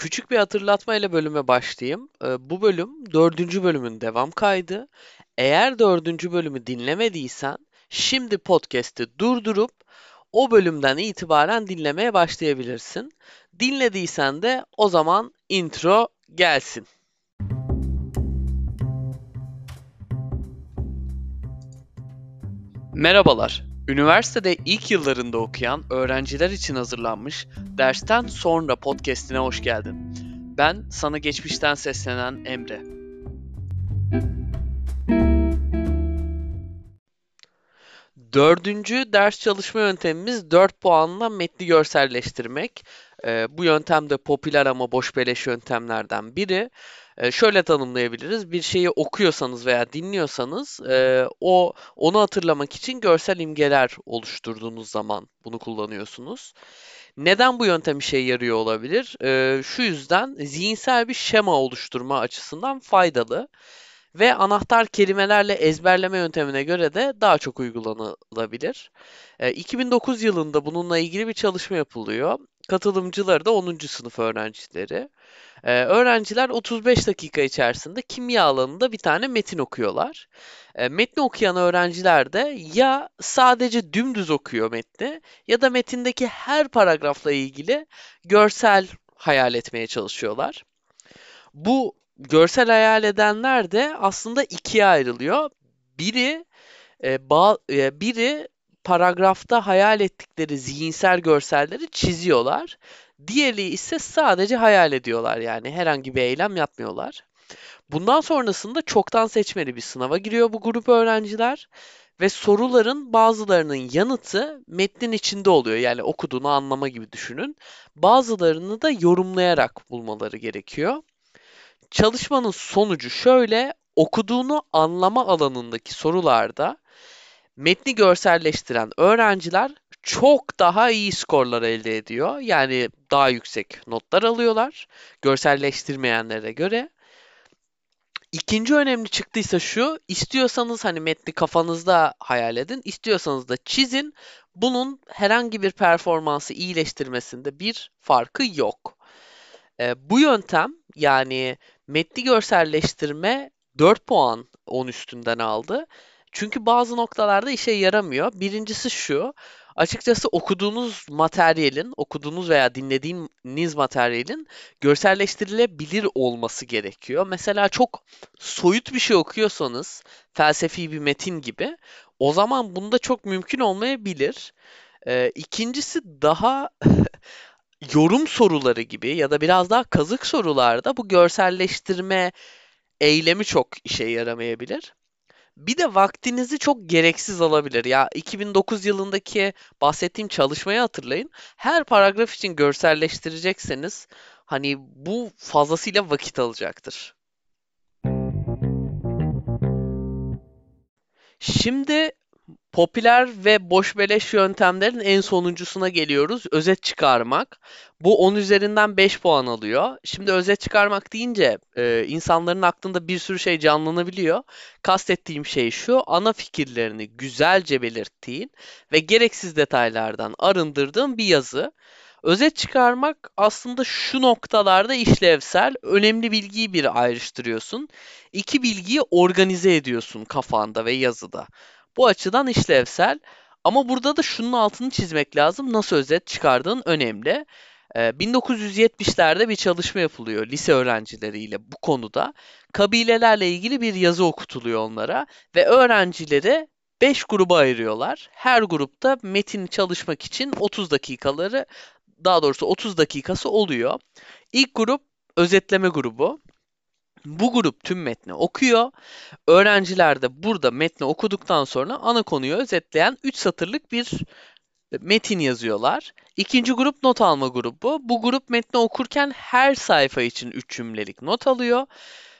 Küçük bir hatırlatma ile bölüme başlayayım. Ee, bu bölüm dördüncü bölümün devam kaydı. Eğer dördüncü bölümü dinlemediysen şimdi podcast'i durdurup o bölümden itibaren dinlemeye başlayabilirsin. Dinlediysen de o zaman intro gelsin. Merhabalar. Üniversitede ilk yıllarında okuyan öğrenciler için hazırlanmış Dersten Sonra podcast'ine hoş geldin. Ben sana geçmişten seslenen Emre. Dördüncü ders çalışma yöntemimiz 4 puanla metni görselleştirmek. Ee, bu yöntem de popüler ama boş beleş yöntemlerden biri. Ee, şöyle tanımlayabiliriz. Bir şeyi okuyorsanız veya dinliyorsanız e, o onu hatırlamak için görsel imgeler oluşturduğunuz zaman bunu kullanıyorsunuz. Neden bu yöntem işe yarıyor olabilir? Ee, şu yüzden zihinsel bir şema oluşturma açısından faydalı ve anahtar kelimelerle ezberleme yöntemine göre de daha çok uygulanılabilir. 2009 yılında bununla ilgili bir çalışma yapılıyor. Katılımcıları da 10. sınıf öğrencileri. Ee, öğrenciler 35 dakika içerisinde kimya alanında bir tane metin okuyorlar. Ee, metni okuyan öğrenciler de ya sadece dümdüz okuyor metni ya da metindeki her paragrafla ilgili görsel hayal etmeye çalışıyorlar. Bu görsel hayal edenler de aslında ikiye ayrılıyor. Biri e, ba- e, biri paragrafta hayal ettikleri zihinsel görselleri çiziyorlar. Diğeri ise sadece hayal ediyorlar yani herhangi bir eylem yapmıyorlar. Bundan sonrasında çoktan seçmeli bir sınava giriyor bu grup öğrenciler ve soruların bazılarının yanıtı metnin içinde oluyor. Yani okuduğunu anlama gibi düşünün. Bazılarını da yorumlayarak bulmaları gerekiyor. Çalışmanın sonucu şöyle, okuduğunu anlama alanındaki sorularda metni görselleştiren öğrenciler çok daha iyi skorlar elde ediyor. Yani daha yüksek notlar alıyorlar görselleştirmeyenlere göre. İkinci önemli çıktıysa şu, istiyorsanız hani metni kafanızda hayal edin, istiyorsanız da çizin. Bunun herhangi bir performansı iyileştirmesinde bir farkı yok. E, bu yöntem yani metni görselleştirme 4 puan 10 üstünden aldı. Çünkü bazı noktalarda işe yaramıyor. Birincisi şu. Açıkçası okuduğunuz materyalin, okuduğunuz veya dinlediğiniz materyalin görselleştirilebilir olması gerekiyor. Mesela çok soyut bir şey okuyorsanız, felsefi bir metin gibi, o zaman bunda çok mümkün olmayabilir. Ee, ikincisi daha yorum soruları gibi ya da biraz daha kazık sorularda bu görselleştirme eylemi çok işe yaramayabilir. Bir de vaktinizi çok gereksiz alabilir. Ya 2009 yılındaki bahsettiğim çalışmayı hatırlayın. Her paragraf için görselleştirecekseniz hani bu fazlasıyla vakit alacaktır. Şimdi popüler ve boş beleş yöntemlerin en sonuncusuna geliyoruz. Özet çıkarmak. Bu 10 üzerinden 5 puan alıyor. Şimdi özet çıkarmak deyince e, insanların aklında bir sürü şey canlanabiliyor. Kastettiğim şey şu, ana fikirlerini güzelce belirttiğin ve gereksiz detaylardan arındırdığın bir yazı. Özet çıkarmak aslında şu noktalarda işlevsel, önemli bilgiyi bir ayrıştırıyorsun. İki bilgiyi organize ediyorsun kafanda ve yazıda. Bu açıdan işlevsel. Ama burada da şunun altını çizmek lazım. Nasıl özet çıkardığın önemli. 1970'lerde bir çalışma yapılıyor lise öğrencileriyle bu konuda. Kabilelerle ilgili bir yazı okutuluyor onlara ve öğrencileri 5 gruba ayırıyorlar. Her grupta metin çalışmak için 30 dakikaları daha doğrusu 30 dakikası oluyor. İlk grup özetleme grubu. Bu grup tüm metni okuyor. Öğrenciler de burada metni okuduktan sonra ana konuyu özetleyen 3 satırlık bir metin yazıyorlar. İkinci grup not alma grubu. Bu grup metni okurken her sayfa için 3 cümlelik not alıyor.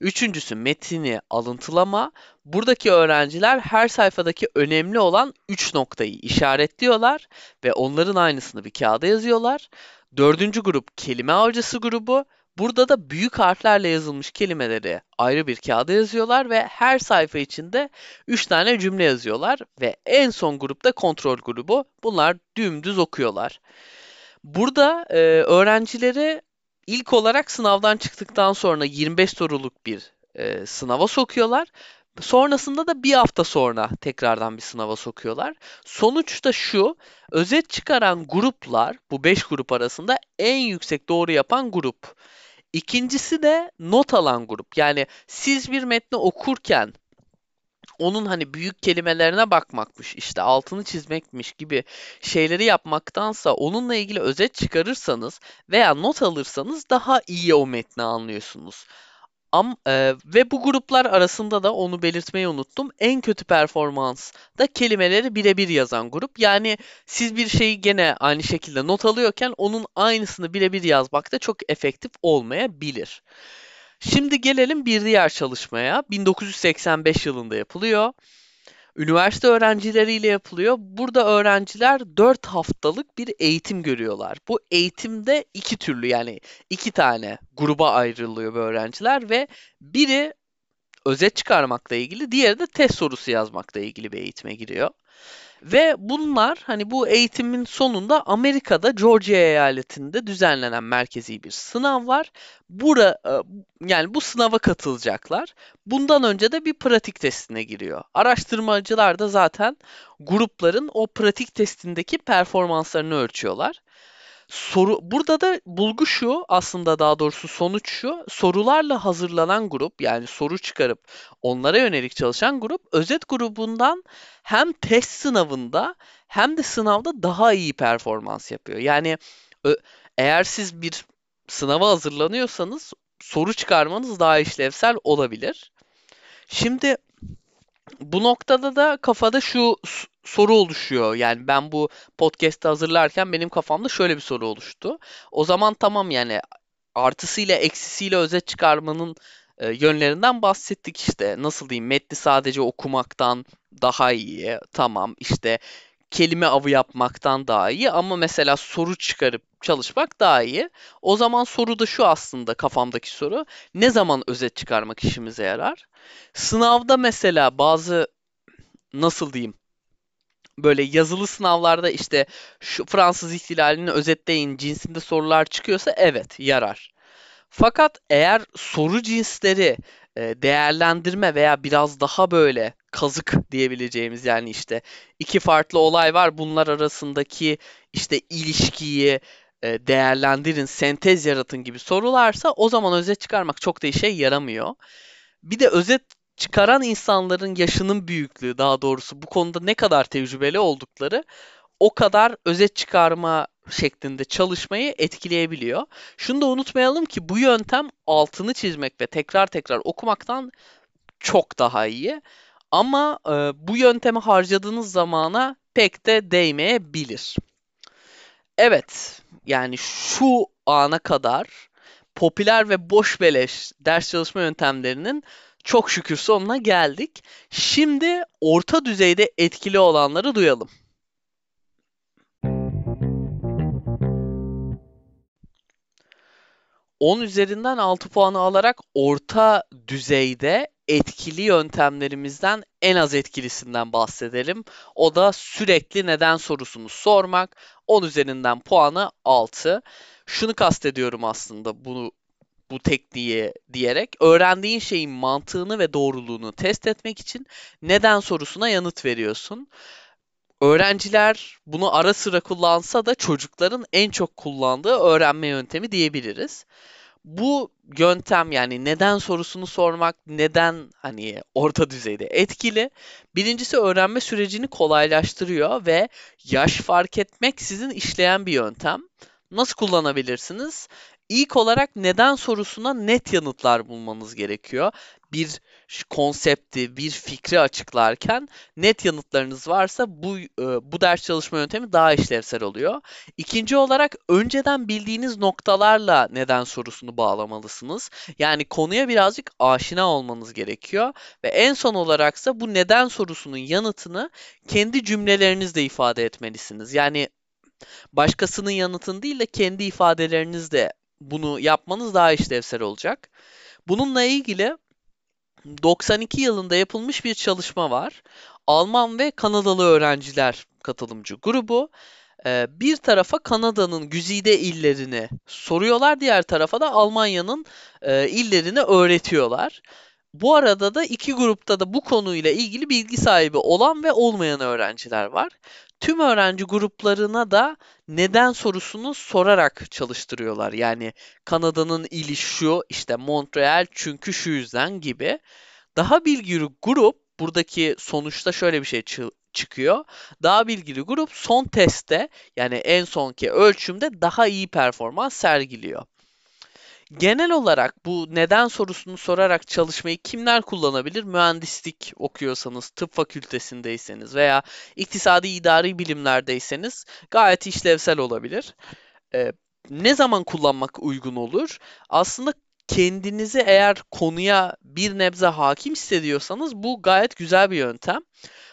Üçüncüsü metini alıntılama. Buradaki öğrenciler her sayfadaki önemli olan 3 noktayı işaretliyorlar ve onların aynısını bir kağıda yazıyorlar. Dördüncü grup kelime avcısı grubu. Burada da büyük harflerle yazılmış kelimeleri ayrı bir kağıda yazıyorlar ve her sayfa içinde 3 tane cümle yazıyorlar ve en son grupta kontrol grubu. Bunlar dümdüz okuyorlar. Burada e, öğrencileri ilk olarak sınavdan çıktıktan sonra 25 soruluk bir e, sınava sokuyorlar. Sonrasında da bir hafta sonra tekrardan bir sınava sokuyorlar. Sonuç da şu, özet çıkaran gruplar, bu 5 grup arasında en yüksek doğru yapan grup. İkincisi de not alan grup. Yani siz bir metni okurken onun hani büyük kelimelerine bakmakmış, işte altını çizmekmiş gibi şeyleri yapmaktansa onunla ilgili özet çıkarırsanız veya not alırsanız daha iyi o metni anlıyorsunuz. Am, e, ve bu gruplar arasında da onu belirtmeyi unuttum. En kötü performans da kelimeleri birebir yazan grup. Yani siz bir şeyi gene aynı şekilde not alıyorken onun aynısını birebir yazmak da çok efektif olmayabilir. Şimdi gelelim bir diğer çalışmaya. 1985 yılında yapılıyor. Üniversite öğrencileriyle yapılıyor. Burada öğrenciler 4 haftalık bir eğitim görüyorlar. Bu eğitimde iki türlü yani iki tane gruba ayrılıyor bu öğrenciler ve biri özet çıkarmakla ilgili, diğeri de test sorusu yazmakla ilgili bir eğitime giriyor. Ve bunlar hani bu eğitimin sonunda Amerika'da Georgia eyaletinde düzenlenen merkezi bir sınav var. Bura e, yani bu sınava katılacaklar. Bundan önce de bir pratik testine giriyor. Araştırmacılar da zaten grupların o pratik testindeki performanslarını ölçüyorlar. Soru burada da bulgu şu aslında daha doğrusu sonuç şu sorularla hazırlanan grup yani soru çıkarıp onlara yönelik çalışan grup özet grubundan hem test sınavında hem de sınavda daha iyi performans yapıyor. Yani eğer siz bir sınava hazırlanıyorsanız soru çıkarmanız daha işlevsel olabilir. Şimdi bu noktada da kafada şu soru oluşuyor. Yani ben bu podcast'ı hazırlarken benim kafamda şöyle bir soru oluştu. O zaman tamam yani artısıyla eksisiyle özet çıkarmanın e, yönlerinden bahsettik işte. Nasıl diyeyim metni sadece okumaktan daha iyi. Tamam işte kelime avı yapmaktan daha iyi ama mesela soru çıkarıp çalışmak daha iyi. O zaman soru da şu aslında kafamdaki soru. Ne zaman özet çıkarmak işimize yarar? Sınavda mesela bazı nasıl diyeyim böyle yazılı sınavlarda işte şu Fransız ihtilalini özetleyin cinsinde sorular çıkıyorsa evet yarar. Fakat eğer soru cinsleri e, değerlendirme veya biraz daha böyle kazık diyebileceğimiz yani işte iki farklı olay var bunlar arasındaki işte ilişkiyi e, değerlendirin, sentez yaratın gibi sorularsa o zaman özet çıkarmak çok da işe yaramıyor. Bir de özet çıkaran insanların yaşının büyüklüğü daha doğrusu bu konuda ne kadar tecrübeli oldukları o kadar özet çıkarma şeklinde çalışmayı etkileyebiliyor. Şunu da unutmayalım ki bu yöntem altını çizmek ve tekrar tekrar okumaktan çok daha iyi. Ama e, bu yöntemi harcadığınız zamana pek de değmeyebilir. Evet, yani şu ana kadar popüler ve boş beleş ders çalışma yöntemlerinin çok şükür sonuna geldik. Şimdi orta düzeyde etkili olanları duyalım. 10 üzerinden 6 puanı alarak orta düzeyde etkili yöntemlerimizden en az etkilisinden bahsedelim. O da sürekli neden sorusunu sormak. 10 üzerinden puanı 6. Şunu kastediyorum aslında bunu bu tekniği diyerek öğrendiğin şeyin mantığını ve doğruluğunu test etmek için neden sorusuna yanıt veriyorsun. Öğrenciler bunu ara sıra kullansa da çocukların en çok kullandığı öğrenme yöntemi diyebiliriz bu yöntem yani neden sorusunu sormak neden hani orta düzeyde etkili. Birincisi öğrenme sürecini kolaylaştırıyor ve yaş fark etmek sizin işleyen bir yöntem. Nasıl kullanabilirsiniz? İlk olarak neden sorusuna net yanıtlar bulmanız gerekiyor. Bir konsepti, bir fikri açıklarken net yanıtlarınız varsa bu e, bu ders çalışma yöntemi daha işlevsel oluyor. İkinci olarak önceden bildiğiniz noktalarla neden sorusunu bağlamalısınız. Yani konuya birazcık aşina olmanız gerekiyor ve en son olaraksa bu neden sorusunun yanıtını kendi cümlelerinizle ifade etmelisiniz. Yani başkasının yanıtını değil de kendi ifadelerinizle bunu yapmanız daha işlevsel olacak. Bununla ilgili 92 yılında yapılmış bir çalışma var. Alman ve Kanadalı öğrenciler katılımcı grubu. e, bir tarafa Kanada'nın güzide illerini soruyorlar, diğer tarafa da Almanya'nın e, illerini öğretiyorlar. Bu arada da iki grupta da bu konuyla ilgili bilgi sahibi olan ve olmayan öğrenciler var. Tüm öğrenci gruplarına da neden sorusunu sorarak çalıştırıyorlar. Yani Kanada'nın ili şu, işte Montreal çünkü şu yüzden gibi. Daha bilgili grup buradaki sonuçta şöyle bir şey çıkıyor. Daha bilgili grup son testte yani en sonki ölçümde daha iyi performans sergiliyor. Genel olarak bu neden sorusunu sorarak çalışmayı kimler kullanabilir? Mühendislik okuyorsanız, tıp fakültesindeyseniz veya iktisadi idari bilimlerdeyseniz gayet işlevsel olabilir. Ee, ne zaman kullanmak uygun olur? Aslında kendinizi eğer konuya bir nebze hakim hissediyorsanız bu gayet güzel bir yöntem.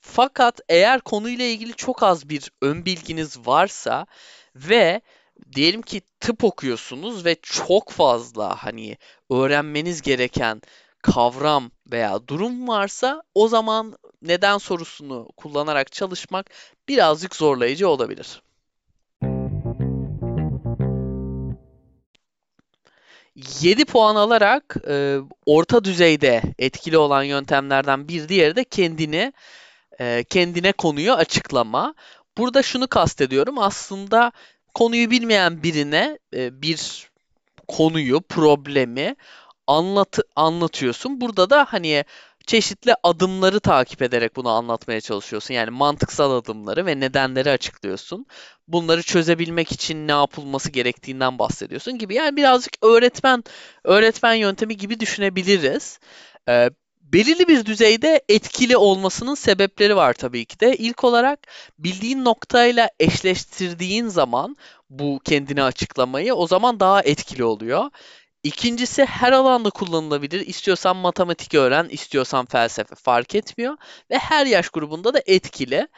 Fakat eğer konuyla ilgili çok az bir ön bilginiz varsa ve diyelim ki tıp okuyorsunuz ve çok fazla hani öğrenmeniz gereken kavram veya durum varsa o zaman neden sorusunu kullanarak çalışmak birazcık zorlayıcı olabilir. 7 puan alarak e, orta düzeyde etkili olan yöntemlerden bir diğeri de kendini e, kendine konuyu açıklama. Burada şunu kastediyorum. Aslında konuyu bilmeyen birine e, bir konuyu, problemi anlat anlatıyorsun. Burada da hani çeşitli adımları takip ederek bunu anlatmaya çalışıyorsun. Yani mantıksal adımları ve nedenleri açıklıyorsun. Bunları çözebilmek için ne yapılması gerektiğinden bahsediyorsun gibi. Yani birazcık öğretmen öğretmen yöntemi gibi düşünebiliriz. Ee, belirli bir düzeyde etkili olmasının sebepleri var tabii ki de. İlk olarak bildiğin noktayla eşleştirdiğin zaman bu kendini açıklamayı o zaman daha etkili oluyor. İkincisi her alanda kullanılabilir. İstiyorsan matematik öğren, istiyorsan felsefe fark etmiyor ve her yaş grubunda da etkili.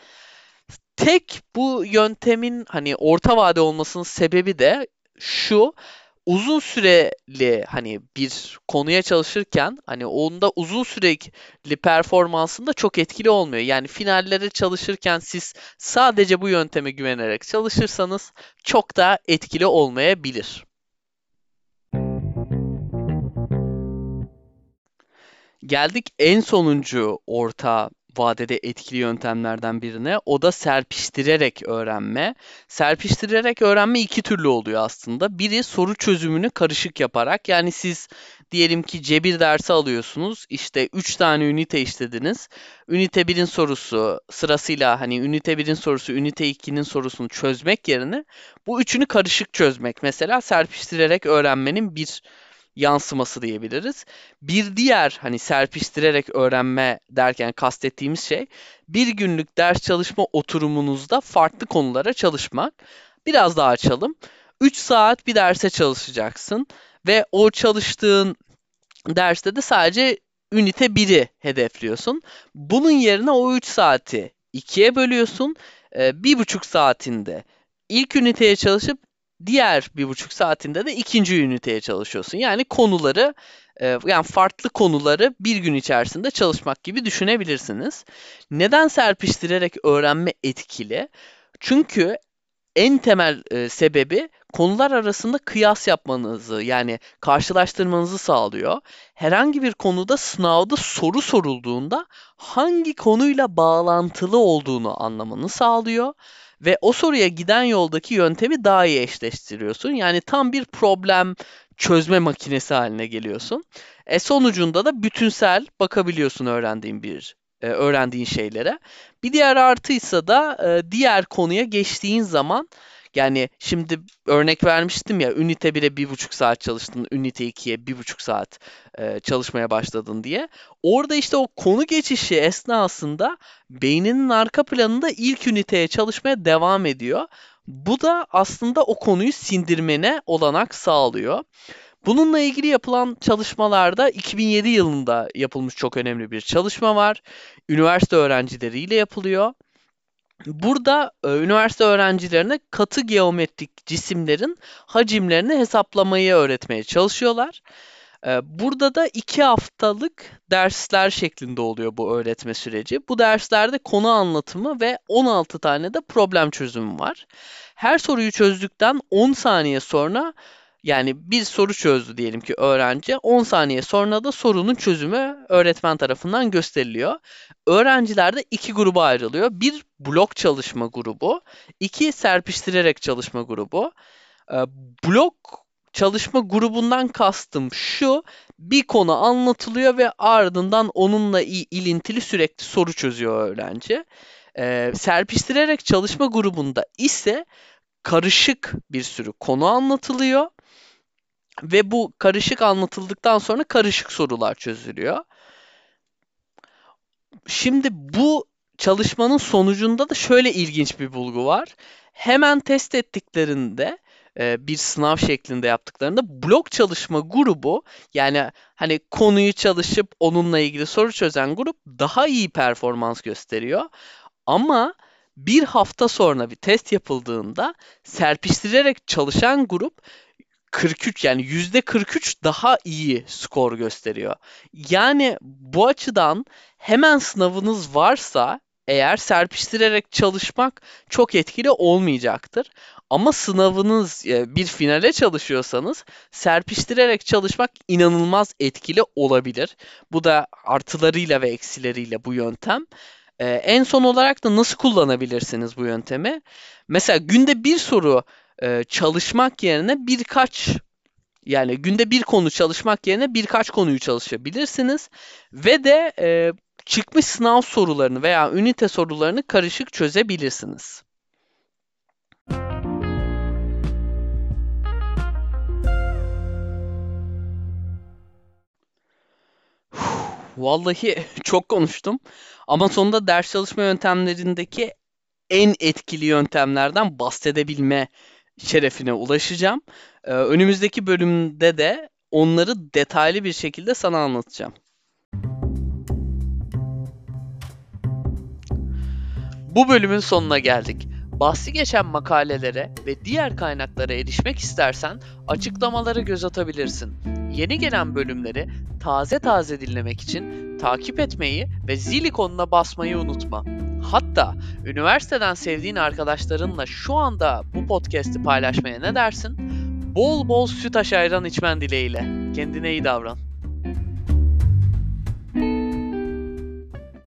Tek bu yöntemin hani orta vade olmasının sebebi de şu uzun süreli hani bir konuya çalışırken hani onda uzun süreli performansında çok etkili olmuyor. Yani finallere çalışırken siz sadece bu yönteme güvenerek çalışırsanız çok da etkili olmayabilir. Geldik en sonuncu orta vadede etkili yöntemlerden birine. O da serpiştirerek öğrenme. Serpiştirerek öğrenme iki türlü oluyor aslında. Biri soru çözümünü karışık yaparak. Yani siz diyelim ki cebir dersi alıyorsunuz. İşte 3 tane ünite işlediniz. Ünite 1'in sorusu sırasıyla hani ünite 1'in sorusu, ünite 2'nin sorusunu çözmek yerine bu üçünü karışık çözmek. Mesela serpiştirerek öğrenmenin bir yansıması diyebiliriz. Bir diğer hani serpiştirerek öğrenme derken kastettiğimiz şey bir günlük ders çalışma oturumunuzda farklı konulara çalışmak. Biraz daha açalım. 3 saat bir derse çalışacaksın ve o çalıştığın derste de sadece ünite 1'i hedefliyorsun. Bunun yerine o 3 saati ikiye bölüyorsun. Bir buçuk saatinde ilk üniteye çalışıp diğer bir buçuk saatinde de ikinci üniteye çalışıyorsun. Yani konuları e, yani farklı konuları bir gün içerisinde çalışmak gibi düşünebilirsiniz. Neden serpiştirerek öğrenme etkili? Çünkü en temel e, sebebi konular arasında kıyas yapmanızı yani karşılaştırmanızı sağlıyor. Herhangi bir konuda sınavda soru sorulduğunda hangi konuyla bağlantılı olduğunu anlamanı sağlıyor ve o soruya giden yoldaki yöntemi daha iyi eşleştiriyorsun. Yani tam bir problem çözme makinesi haline geliyorsun. E sonucunda da bütünsel bakabiliyorsun öğrendiğin bir e, öğrendiğin şeylere. Bir diğer artıysa da e, diğer konuya geçtiğin zaman yani şimdi örnek vermiştim ya ünite 1'e bir buçuk saat çalıştın, ünite 2'ye bir buçuk saat e, çalışmaya başladın diye. Orada işte o konu geçişi esnasında beyninin arka planında ilk üniteye çalışmaya devam ediyor. Bu da aslında o konuyu sindirmene olanak sağlıyor. Bununla ilgili yapılan çalışmalarda 2007 yılında yapılmış çok önemli bir çalışma var. Üniversite öğrencileriyle yapılıyor. Burada e, üniversite öğrencilerine katı geometrik cisimlerin hacimlerini hesaplamayı öğretmeye çalışıyorlar. Ee, burada da iki haftalık dersler şeklinde oluyor bu öğretme süreci. Bu derslerde konu anlatımı ve 16 tane de problem çözümü var. Her soruyu çözdükten 10 saniye sonra yani bir soru çözdü diyelim ki öğrenci. 10 saniye sonra da sorunun çözümü öğretmen tarafından gösteriliyor. Öğrenciler de iki gruba ayrılıyor. Bir blok çalışma grubu, iki serpiştirerek çalışma grubu. Ee, blok çalışma grubundan kastım şu. Bir konu anlatılıyor ve ardından onunla ilintili sürekli soru çözüyor öğrenci. Ee, serpiştirerek çalışma grubunda ise karışık bir sürü konu anlatılıyor ve bu karışık anlatıldıktan sonra karışık sorular çözülüyor. Şimdi bu çalışmanın sonucunda da şöyle ilginç bir bulgu var. Hemen test ettiklerinde e, bir sınav şeklinde yaptıklarında blok çalışma grubu yani hani konuyu çalışıp onunla ilgili soru çözen grup daha iyi performans gösteriyor. Ama bir hafta sonra bir test yapıldığında serpiştirerek çalışan grup 43 yani yüzde 43 daha iyi skor gösteriyor. Yani bu açıdan hemen sınavınız varsa eğer serpiştirerek çalışmak çok etkili olmayacaktır. Ama sınavınız e, bir finale çalışıyorsanız serpiştirerek çalışmak inanılmaz etkili olabilir. Bu da artılarıyla ve eksileriyle bu yöntem. Ee, en son olarak da nasıl kullanabilirsiniz bu yöntemi? Mesela günde bir soru e, çalışmak yerine birkaç yani günde bir konu çalışmak yerine birkaç konuyu çalışabilirsiniz ve de e, çıkmış sınav sorularını veya ünite sorularını karışık çözebilirsiniz. Vallahi çok konuştum ama sonunda ders çalışma yöntemlerindeki en etkili yöntemlerden bahsedebilme şerefine ulaşacağım. Ee, önümüzdeki bölümde de onları detaylı bir şekilde sana anlatacağım. Bu bölümün sonuna geldik. Bahsi geçen makalelere ve diğer kaynaklara erişmek istersen açıklamalara göz atabilirsin. Yeni gelen bölümleri taze taze dinlemek için takip etmeyi ve zil ikonuna basmayı unutma. Hatta üniversiteden sevdiğin arkadaşlarınla şu anda bu podcast'i paylaşmaya ne dersin? Bol bol süt ayran içmen dileğiyle. Kendine iyi davran.